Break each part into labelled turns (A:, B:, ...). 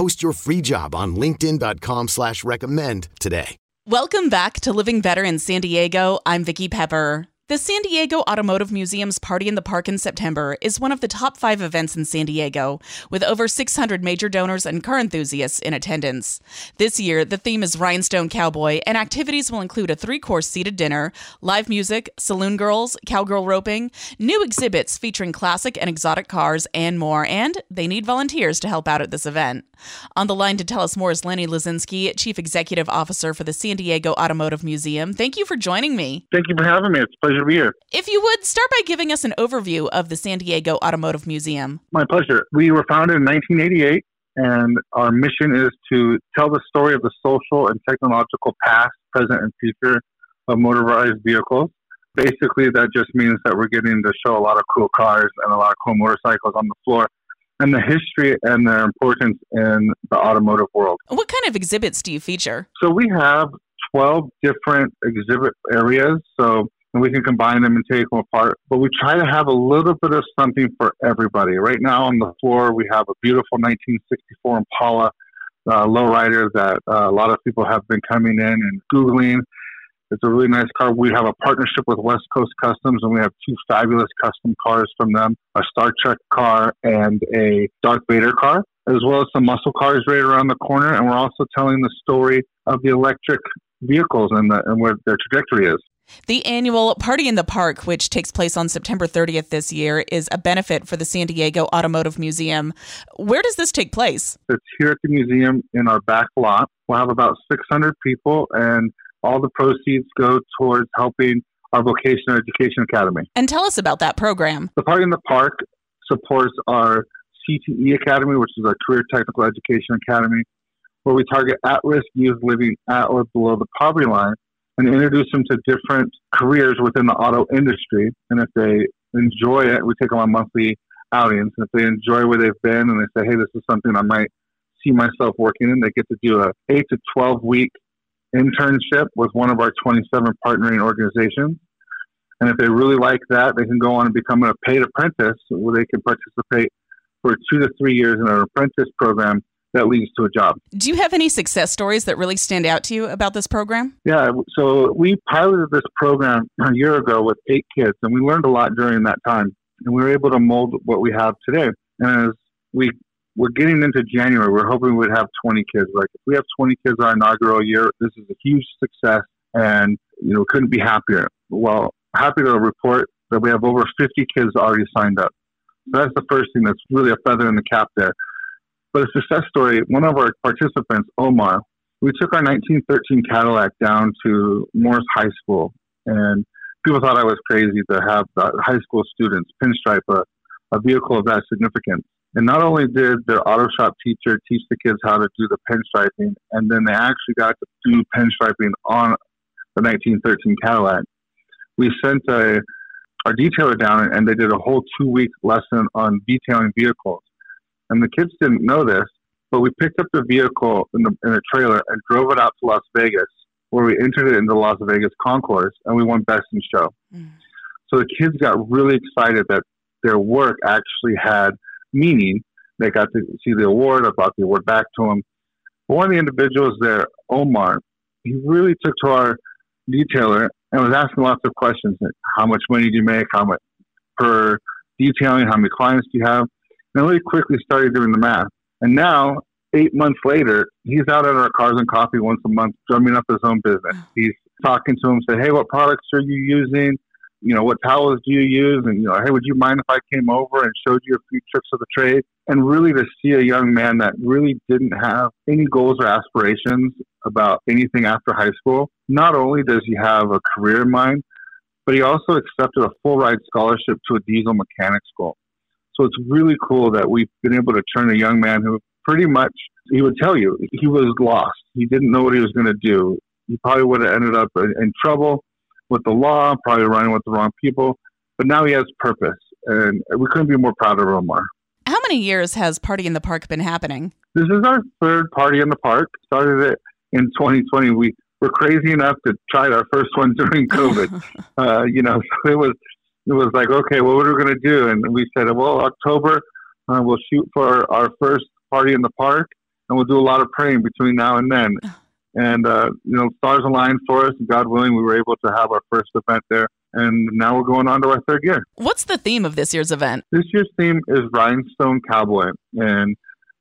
A: Post your free job on LinkedIn.com slash recommend today.
B: Welcome back to Living Better in San Diego. I'm Vicki Pepper. The San Diego Automotive Museum's Party in the Park in September is one of the top five events in San Diego, with over 600 major donors and car enthusiasts in attendance. This year, the theme is Rhinestone Cowboy, and activities will include a three course seated dinner, live music, saloon girls, cowgirl roping, new exhibits featuring classic and exotic cars, and more. And they need volunteers to help out at this event. On the line to tell us more is Lenny Lesczynski, Chief Executive Officer for the San Diego Automotive Museum. Thank you for joining me.
C: Thank you for having me. It's a pleasure to be here.
B: If you would start by giving us an overview of the San Diego Automotive Museum.
C: My pleasure. We were founded in 1988, and our mission is to tell the story of the social and technological past, present, and future of motorized vehicles. Basically, that just means that we're getting to show a lot of cool cars and a lot of cool motorcycles on the floor and the history and their importance in the automotive world.
B: What kind of exhibits do you feature?
C: So we have 12 different exhibit areas. So and we can combine them and take them apart. But we try to have a little bit of something for everybody. Right now on the floor, we have a beautiful 1964 Impala uh, lowrider that uh, a lot of people have been coming in and Googling. It's a really nice car. We have a partnership with West Coast Customs, and we have two fabulous custom cars from them a Star Trek car and a Darth Vader car, as well as some muscle cars right around the corner. And we're also telling the story of the electric vehicles and, the, and where their trajectory is.
B: The annual Party in the Park, which takes place on September 30th this year, is a benefit for the San Diego Automotive Museum. Where does this take place?
C: It's here at the museum in our back lot. We'll have about 600 people, and all the proceeds go towards helping our vocational education academy.
B: And tell us about that program.
C: The Party in the Park supports our CTE Academy, which is our Career Technical Education Academy, where we target at risk youth living at or below the poverty line and introduce them to different careers within the auto industry. And if they enjoy it, we take them on monthly outings. And if they enjoy where they've been and they say, hey, this is something I might see myself working in, they get to do a 8 to 12 week internship with one of our 27 partnering organizations. And if they really like that, they can go on and become a paid apprentice where they can participate for two to three years in an apprentice program that leads to a job.
B: Do you have any success stories that really stand out to you about this program?
C: Yeah, so we piloted this program a year ago with eight kids, and we learned a lot during that time. And we were able to mold what we have today. And as we we're getting into January, we're hoping we'd have 20 kids. Like if we have 20 kids our inaugural year, this is a huge success, and you know couldn't be happier. Well, happy to report that we have over 50 kids already signed up. So that's the first thing that's really a feather in the cap there. But a success story, one of our participants, Omar, we took our 1913 Cadillac down to Morse High School, and people thought I was crazy to have high school students pinstripe a, a vehicle of that significance. And not only did their auto shop teacher teach the kids how to do the pinstriping, and then they actually got to do pinstriping on the 1913 Cadillac. We sent a, our detailer down, and they did a whole two week lesson on detailing vehicles. And the kids didn't know this, but we picked up the vehicle in, the, in a trailer and drove it out to Las Vegas, where we entered it into the Las Vegas concours, and we won Best in Show. Mm. So the kids got really excited that their work actually had meaning. They got to see the award. I brought the award back to them. But one of the individuals there, Omar, he really took to our detailer and was asking lots of questions. Like, how much money do you make? How much per detailing? How many clients do you have? And we quickly started doing the math. And now eight months later, he's out at our Cars and Coffee once a month, drumming up his own business. He's talking to him, say, "Hey, what products are you using? You know, what towels do you use? And you know, hey, would you mind if I came over and showed you a few tricks of the trade?" And really, to see a young man that really didn't have any goals or aspirations about anything after high school. Not only does he have a career in mind, but he also accepted a full ride scholarship to a diesel mechanic school. So it's really cool that we've been able to turn a young man who pretty much, he would tell you, he was lost. He didn't know what he was going to do. He probably would have ended up in trouble with the law, probably running with the wrong people. But now he has purpose, and we couldn't be more proud of Omar.
B: How many years has Party in the Park been happening?
C: This is our third Party in the Park. Started it in 2020. We were crazy enough to try our first one during COVID. uh, you know, so it was was like, okay, well, what are we going to do? And we said, well, October, uh, we'll shoot for our first party in the park, and we'll do a lot of praying between now and then. And uh, you know, stars aligned for us. And God willing, we were able to have our first event there, and now we're going on to our third year.
B: What's the theme of this year's event?
C: This year's theme is Rhinestone Cowboy, and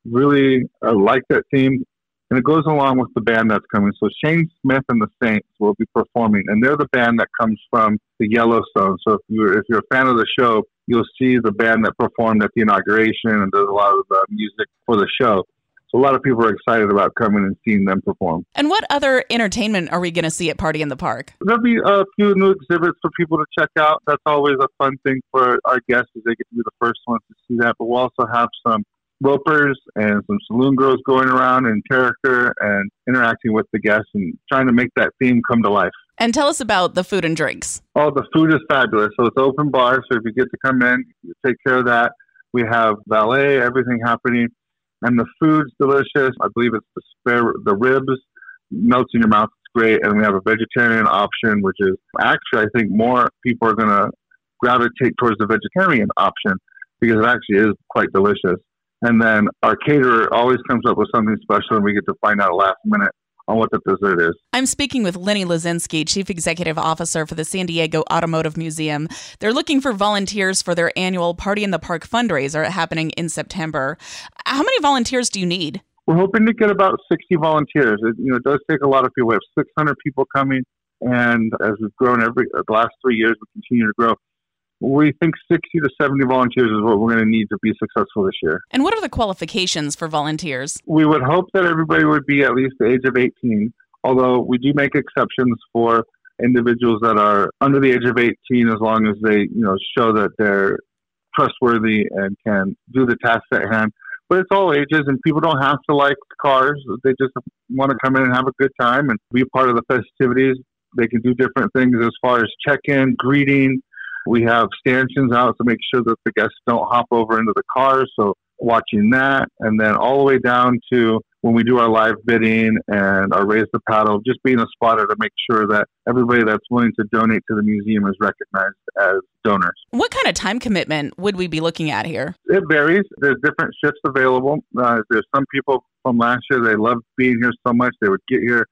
C: really I like that theme and it goes along with the band that's coming. So Shane Smith and the Saints will be performing, and they're the band that comes from the Yellowstone. So if you're if you're a fan of the show, you'll see the band that performed at the inauguration and does a lot of the music for the show. So a lot of people are excited about coming and seeing them perform.
B: And what other entertainment are we going to see at Party in the Park?
C: There'll be a few new exhibits for people to check out. That's always a fun thing for our guests, is they get to be the first ones to see that. But we'll also have some ropers and some saloon girls going around in character and interacting with the guests and trying to make that theme come to life.
B: And tell us about the food and drinks.
C: Oh, the food is fabulous. So it's open bar. So if you get to come in, you take care of that. We have valet, everything happening, and the food's delicious. I believe it's the spare the ribs melts in your mouth. It's great, and we have a vegetarian option, which is actually I think more people are going to gravitate towards the vegetarian option because it actually is quite delicious. And then our caterer always comes up with something special, and we get to find out last minute on what the dessert is.
B: I'm speaking with Lenny Lesczynski, Chief Executive Officer for the San Diego Automotive Museum. They're looking for volunteers for their annual Party in the Park fundraiser happening in September. How many volunteers do you need?
C: We're hoping to get about 60 volunteers. It, you know, it does take a lot of people. We have 600 people coming, and as we've grown every the last three years, we continue to grow we think 60 to 70 volunteers is what we're going to need to be successful this year.
B: And what are the qualifications for volunteers?
C: We would hope that everybody would be at least the age of 18, although we do make exceptions for individuals that are under the age of 18 as long as they, you know, show that they're trustworthy and can do the task at hand. But it's all ages, and people don't have to like cars. They just want to come in and have a good time and be part of the festivities. They can do different things as far as check in, greeting, we have stanchions out to make sure that the guests don't hop over into the cars. So watching that, and then all the way down to when we do our live bidding and our raise the paddle, just being a spotter to make sure that everybody that's willing to donate to the museum is recognized as donors.
B: What kind of time commitment would we be looking at here?
C: It varies. There's different shifts available. Uh, there's some people from last year, they loved being here so much, they would get here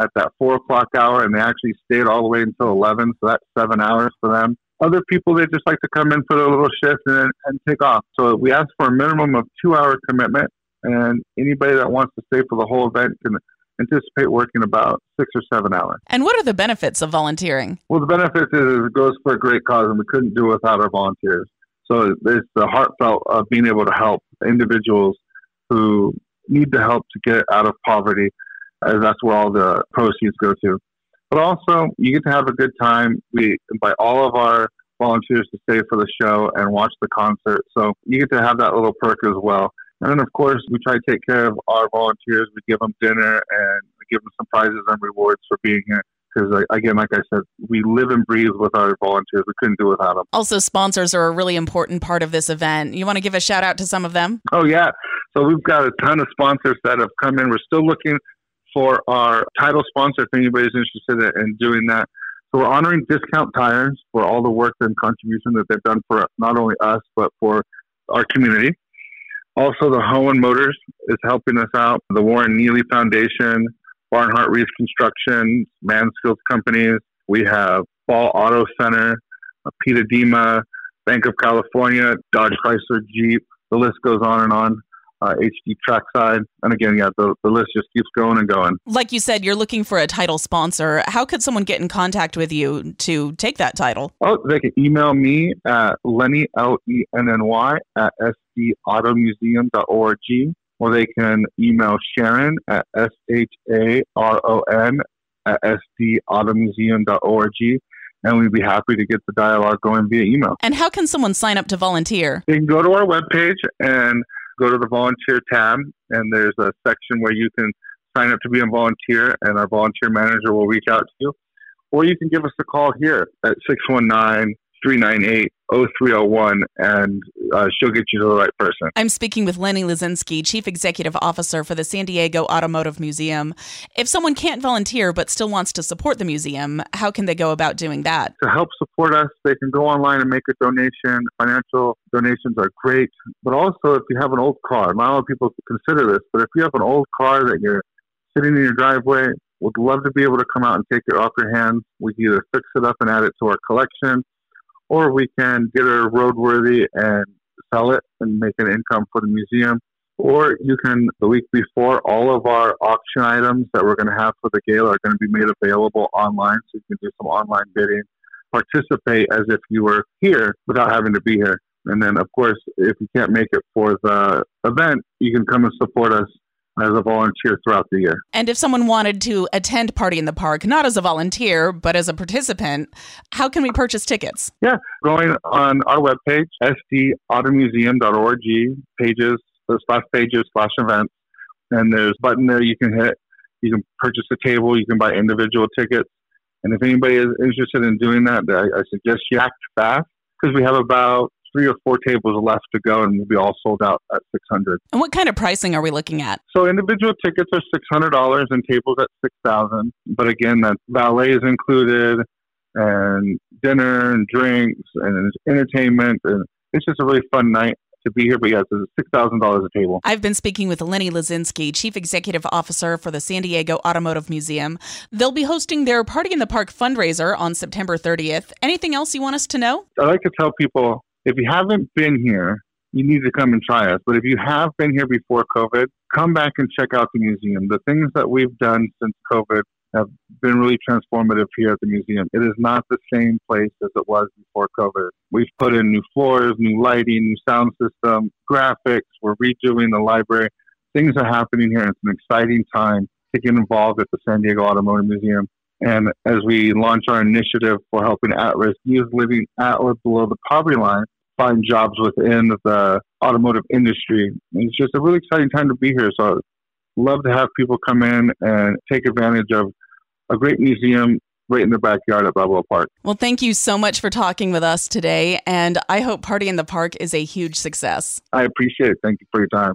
C: at that four o'clock hour and they actually stayed all the way until 11. So that's seven hours for them. Other people, they just like to come in for a little shift and, and take off. So we ask for a minimum of two hour commitment, and anybody that wants to stay for the whole event can anticipate working about six or seven hours.
B: And what are the benefits of volunteering?
C: Well, the benefits is it goes for a great cause, and we couldn't do it without our volunteers. So it's the heartfelt of being able to help individuals who need the help to get out of poverty, as that's where all the proceeds go to. But also, you get to have a good time. We invite all of our volunteers to stay for the show and watch the concert. So you get to have that little perk as well. And then, of course, we try to take care of our volunteers. We give them dinner and give them some prizes and rewards for being here. Because, again, like I said, we live and breathe with our volunteers. We couldn't do without them.
B: Also, sponsors are a really important part of this event. You want to give a shout out to some of them?
C: Oh, yeah. So we've got a ton of sponsors that have come in. We're still looking for our title sponsor if anybody's interested in doing that. So we're honoring Discount Tires for all the work and contribution that they've done for not only us, but for our community. Also, the Hoehn Motors is helping us out. The Warren Neely Foundation, Barnhart Reese Construction, Mansfield Companies. We have Ball Auto Center, Pita Dima, Bank of California, Dodge Chrysler Jeep. The list goes on and on. Uh, HD trackside. And again, yeah, the, the list just keeps going and going.
B: Like you said, you're looking for a title sponsor. How could someone get in contact with you to take that title?
C: Oh, they can email me at Lenny, L E N N Y, at sdautomuseum.org, or they can email Sharon at S H A R O N at sdautomuseum.org and we'd be happy to get the dialogue going via email.
B: And how can someone sign up to volunteer?
C: They can go to our webpage and go to the volunteer tab, and there's a section where you can sign up to be a volunteer, and our volunteer manager will reach out to you. Or you can give us a call here at 619 398 0301 and uh, she'll get you to the right person.
B: I'm speaking with Lenny Lesczynski, Chief Executive Officer for the San Diego Automotive Museum. If someone can't volunteer but still wants to support the museum, how can they go about doing that?
C: To help support us, they can go online and make a donation. Financial donations are great, but also if you have an old car, not a lot of people consider this, but if you have an old car that you're sitting in your driveway, would love to be able to come out and take it off your hands. We can either fix it up and add it to our collection or we can get it roadworthy and sell it and make an income for the museum. Or you can, the week before, all of our auction items that we're going to have for the gala are going to be made available online. So you can do some online bidding, participate as if you were here without having to be here. And then, of course, if you can't make it for the event, you can come and support us as a volunteer throughout the year.
B: And if someone wanted to attend Party in the Park, not as a volunteer, but as a participant, how can we purchase tickets?
C: Yeah, going on our webpage, sdautomuseum.org, pages, slash pages, slash events, and there's a button there you can hit. You can purchase a table, you can buy individual tickets. And if anybody is interested in doing that, I, I suggest you act fast because we have about three or four tables left to go, and we'll be all sold out at 600.
B: And what kind of pricing are we looking at?
C: So individual tickets are $600 and tables at 6000 But again, that valet is included, and dinner and drinks and entertainment, and it's just a really fun night to be here, but yes, it's six thousand dollars a table.
B: I've been speaking with Lenny Lesczynski, Chief Executive Officer for the San Diego Automotive Museum. They'll be hosting their Party in the Park fundraiser on September 30th. Anything else you want us to know?
C: I like to tell people if you haven't been here, you need to come and try us. But if you have been here before COVID, come back and check out the museum. The things that we've done since COVID have been really transformative here at the museum. It is not the same place as it was before COVID. We've put in new floors, new lighting, new sound system, graphics. We're redoing the library. Things are happening here. It's an exciting time to get involved at the San Diego Automotive Museum. And as we launch our initiative for helping at-risk youth living at or below the poverty line find jobs within the automotive industry, it's just a really exciting time to be here. So I'd love to have people come in and take advantage of a great museum right in the backyard at Balboa Park.
B: Well, thank you so much for talking with us today, and I hope Party in the Park is a huge success.
C: I appreciate it. Thank you for your time.